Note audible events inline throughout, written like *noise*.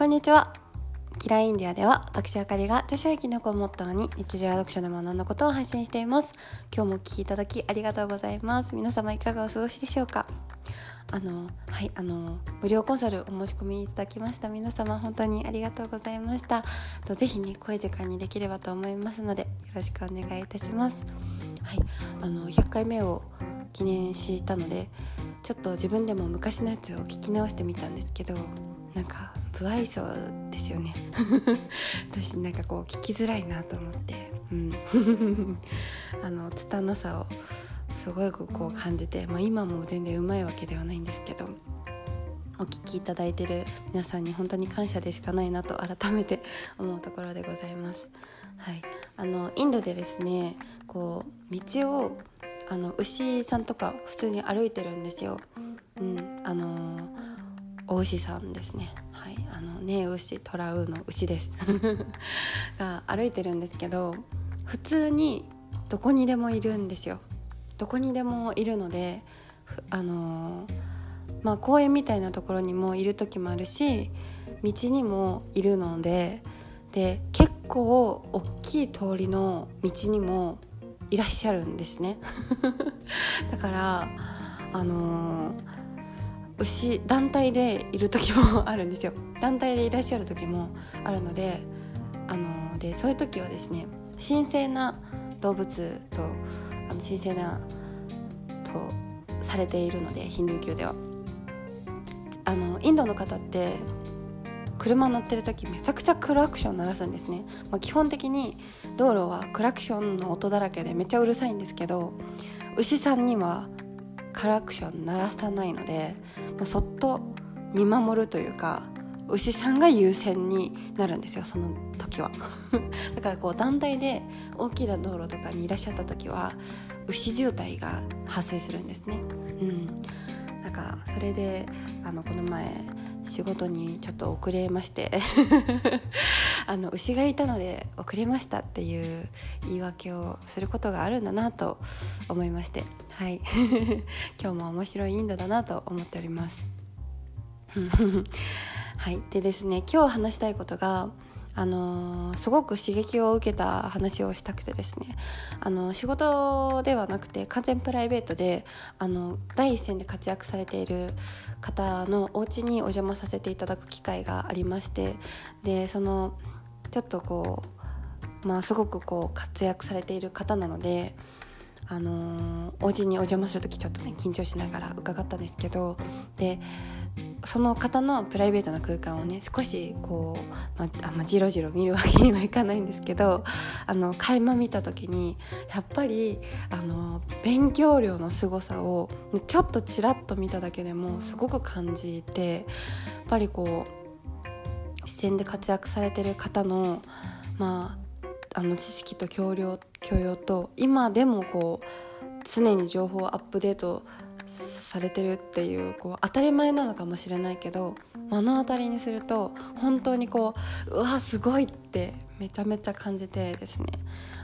こんにちは。キラインディアでは私あかりが著書益の子をモットーに日常読書で学んだことを発信しています。今日もお聞きいただきありがとうございます。皆様いかがお過ごしでしょうか？あのはいあの無料コンサルお申し込みいただきました。皆様本当にありがとうございました。とぜひね濃い時間にできればと思いますのでよろしくお願いいたします。はいあの100回目を記念したのでちょっと自分でも昔のやつを聞き直してみたんですけどなんか不愛想ですよね。*laughs* 私なんかこう聞きづらいなと思って。うん。*laughs* あの拙さをすごいこう感じて、まあ、今も全然うまいわけではないんですけどお聞きいただいてる皆さんに本当に感謝でしかないなと改めて *laughs* 思うところでございます。はい、あのインドでですねこう道をあの牛さんとか普通に歩いてるんですよ。うん、あのお牛さんですね。はい、あのね牛トラウの牛です *laughs* が歩いてるんですけど普通にどこにでもいるんですよ。どこにでもいるのであのまあ公園みたいなところにもいる時もあるし道にもいるのでで結構大きい通りの道にもいらっしゃるんですね *laughs* だからあの牛団体でいる時もあるんですよ。団体でいらっしゃる時もあるのであのでそういう時はですね神聖な動物とあの神聖なとされているのでヒンドゥー教では。あのインドの方って車乗ってる時めちゃくちゃクラクション鳴らすんですね、まあ、基本的に道路はクラクションの音だらけでめっちゃうるさいんですけど牛さんにはクラクション鳴らさないので、そっと見守るというか牛さんが優先になるんですよその時は。*laughs* だからこう団体で大きな道路とかにいらっしゃった時は牛渋滞が発生するんですね。うん。だからそれであのこの前仕事にちょっと遅れまして。*laughs* あの牛がいたので遅れましたっていう言い訳をすることがあるんだなと思いまして。はい。*laughs* 今日も面白いインドだなと思っております。はい。でですね今日話したいことがあの、すごく刺激を受けた話をしたくてですね。あの仕事ではなくて完全プライベートであの第一線で活躍されている方のお家にお邪魔させていただく機会がありましてでそのちょっとこうまあすごくこう活躍されている方なのであのー、お家にお邪魔する時ちょっとね緊張しながら伺ったんですけどでその方のプライベートな空間をね少しこう、まあま、じろじろ見るわけにはいかないんですけどあの垣間見た時にやっぱりあの勉強量の凄さをちょっとちらっと見ただけでもすごく感じてやっぱりこう視線で活躍されてる方のまああの知識と教養教養と今でもこう常に情報をアップデートされてるっていうこう当たり前なのかもしれないけど目の当たりにすると本当にこううわすごいってめちゃめちゃ感じてですね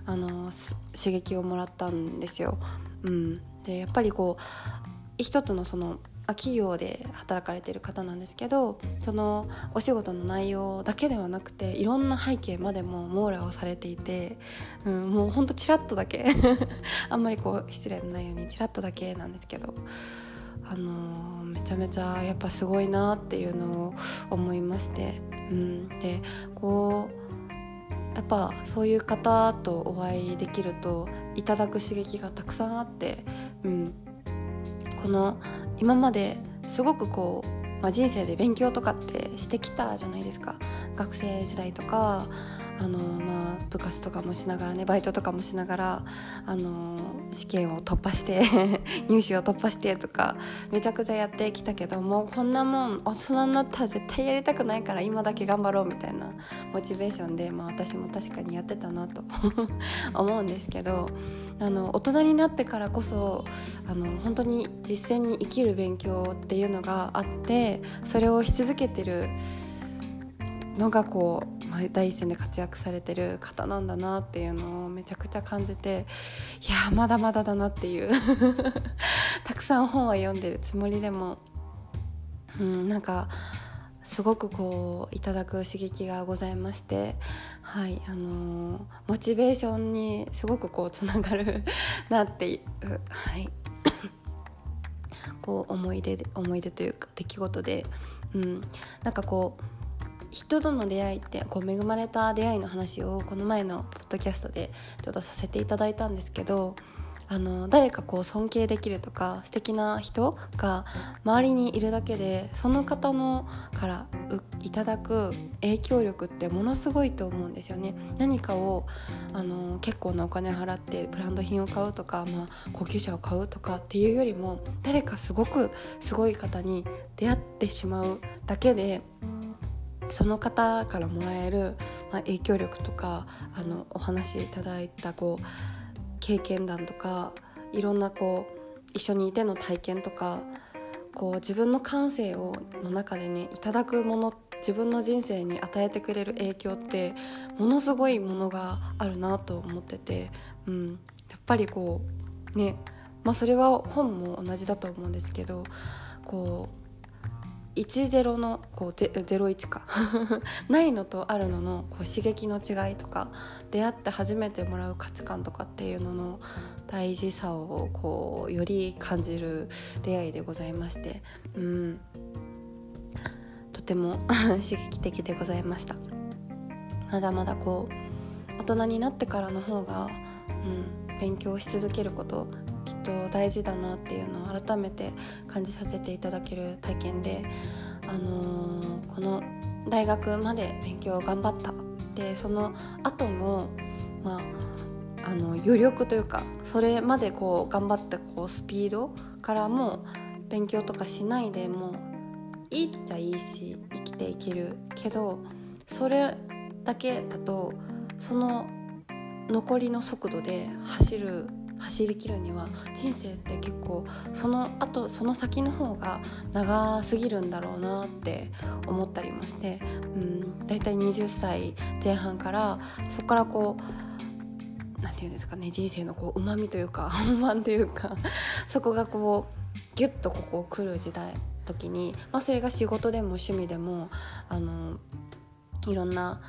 あの刺激をもらったんですよ。うん、でやっぱりこう一つのその企業で働かれている方なんですけどそのお仕事の内容だけではなくていろんな背景までも網羅をされていて、うん、もうほんとちらっとだけ *laughs* あんまりこう失礼のないようにちらっとだけなんですけど。あの、めちゃめちゃやっぱすごいなっていうのを思いまして、うん、でこうやっぱそういう方とお会いできるといただく刺激がたくさんあって、うん、この今まですごくこう、まあ、人生で勉強とかってしてきたじゃないですか。学生時代とかあの、まあ、部活とかもしながらねバイトとかもしながらあの試験を突破して *laughs* 入試を突破してとかめちゃくちゃやってきたけどもうこんなもん大人になったら絶対やりたくないから今だけ頑張ろうみたいなモチベーションで、まあ、私も確かにやってたなと *laughs* 思うんですけどあの大人になってからこそあの本当に実践に生きる勉強っていうのがあってそれをし続けてるのがこうま第一線で活躍されてる方なんだなっていうのをめちゃくちゃ感じていやまだまだだなっていう。*laughs* たくさん本は読んでるつもりでも、うん、なんかすごくこういただく刺激がございましてはいあのー、モチベーションにすごくこうつながるなっていうはい。こう思い出思い出というか出来事で、うん、なんかこう人との出会いってこう恵まれた出会いの話をこの前のポッドキャストでちょっとさせていただいたんですけどあの誰かこう尊敬できるとか素敵な人が周りにいるだけでその方のからいただく影響力ってものすごいと思うんですよね。何かをあの結構なお金払ってブランド品を買うとか、まあ、高級車を買うとかっていうよりも誰かすごくすごい方に出会ってしまうだけでその方からもらえる、まあ、影響力とかあのお話いただいたこう経験談とかいろんなこう一緒にいての体験とかこう自分の感性をの中でねいただくもの自分の人生に与えてくれる影響ってものすごいものがあるなと思ってて、うん、やっぱりこうねまあそれは本も同じだと思うんですけどこう10のこう01か。*laughs* ないのとあるののこう刺激の違いとか出会って初めてもらう価値観とかっていうのの大事さをこうより感じる出会いでございまして。うん。とても *laughs* 刺激的でございました。まだまだこう大人になってからの方が、うん、勉強し続けることと大事だなっていうのを改めて感じさせていただける体験で、あのー、この大学まで勉強を頑張ったでその後のまああの余力というかそれまでこう頑張ったこうスピードからも勉強とかしないでもいいっちゃいいし生きていけるけどそれだけだとその残りの速度で走る走りきるには人生って結構その後その先の方が長すぎるんだろうなって思ったりもして、うん、だいたい20歳前半からそこからこう何て言うんですかね人生のこうまみというか *laughs* 本番というかそこがこうギュッとここ来る時代時に、まあ、それが仕事でも趣味でもあのいろんな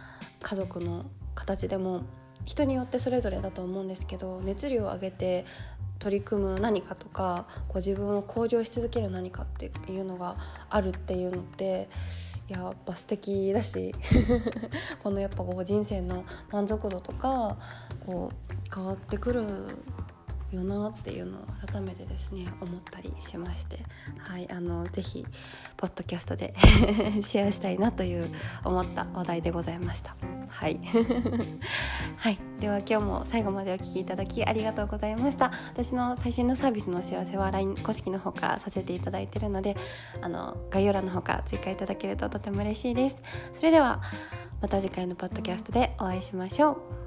家族の形でも人によってそれぞれだと思うんですけど熱量を上げて取り組む何かとかこう自分を向上し続ける何かっていうのがあるっていうのってやっぱ素敵だし *laughs* このやっぱこう人生の満足度とかこう変わってくるよなっていうのを改めてですね思ったりしましてはいあのぜひポッドキャストで *laughs* シェアしたいなという思った話題でございました。はい。*laughs* はい。では今日も最後までお聴きいただきありがとうございました。私の最新のサービスのお知らせは LINE 公式の方からさせていただいてるのであの概要欄の方から追加いただけるととても嬉しいです。それではまた次回のポッドキャストでお会いしましょう。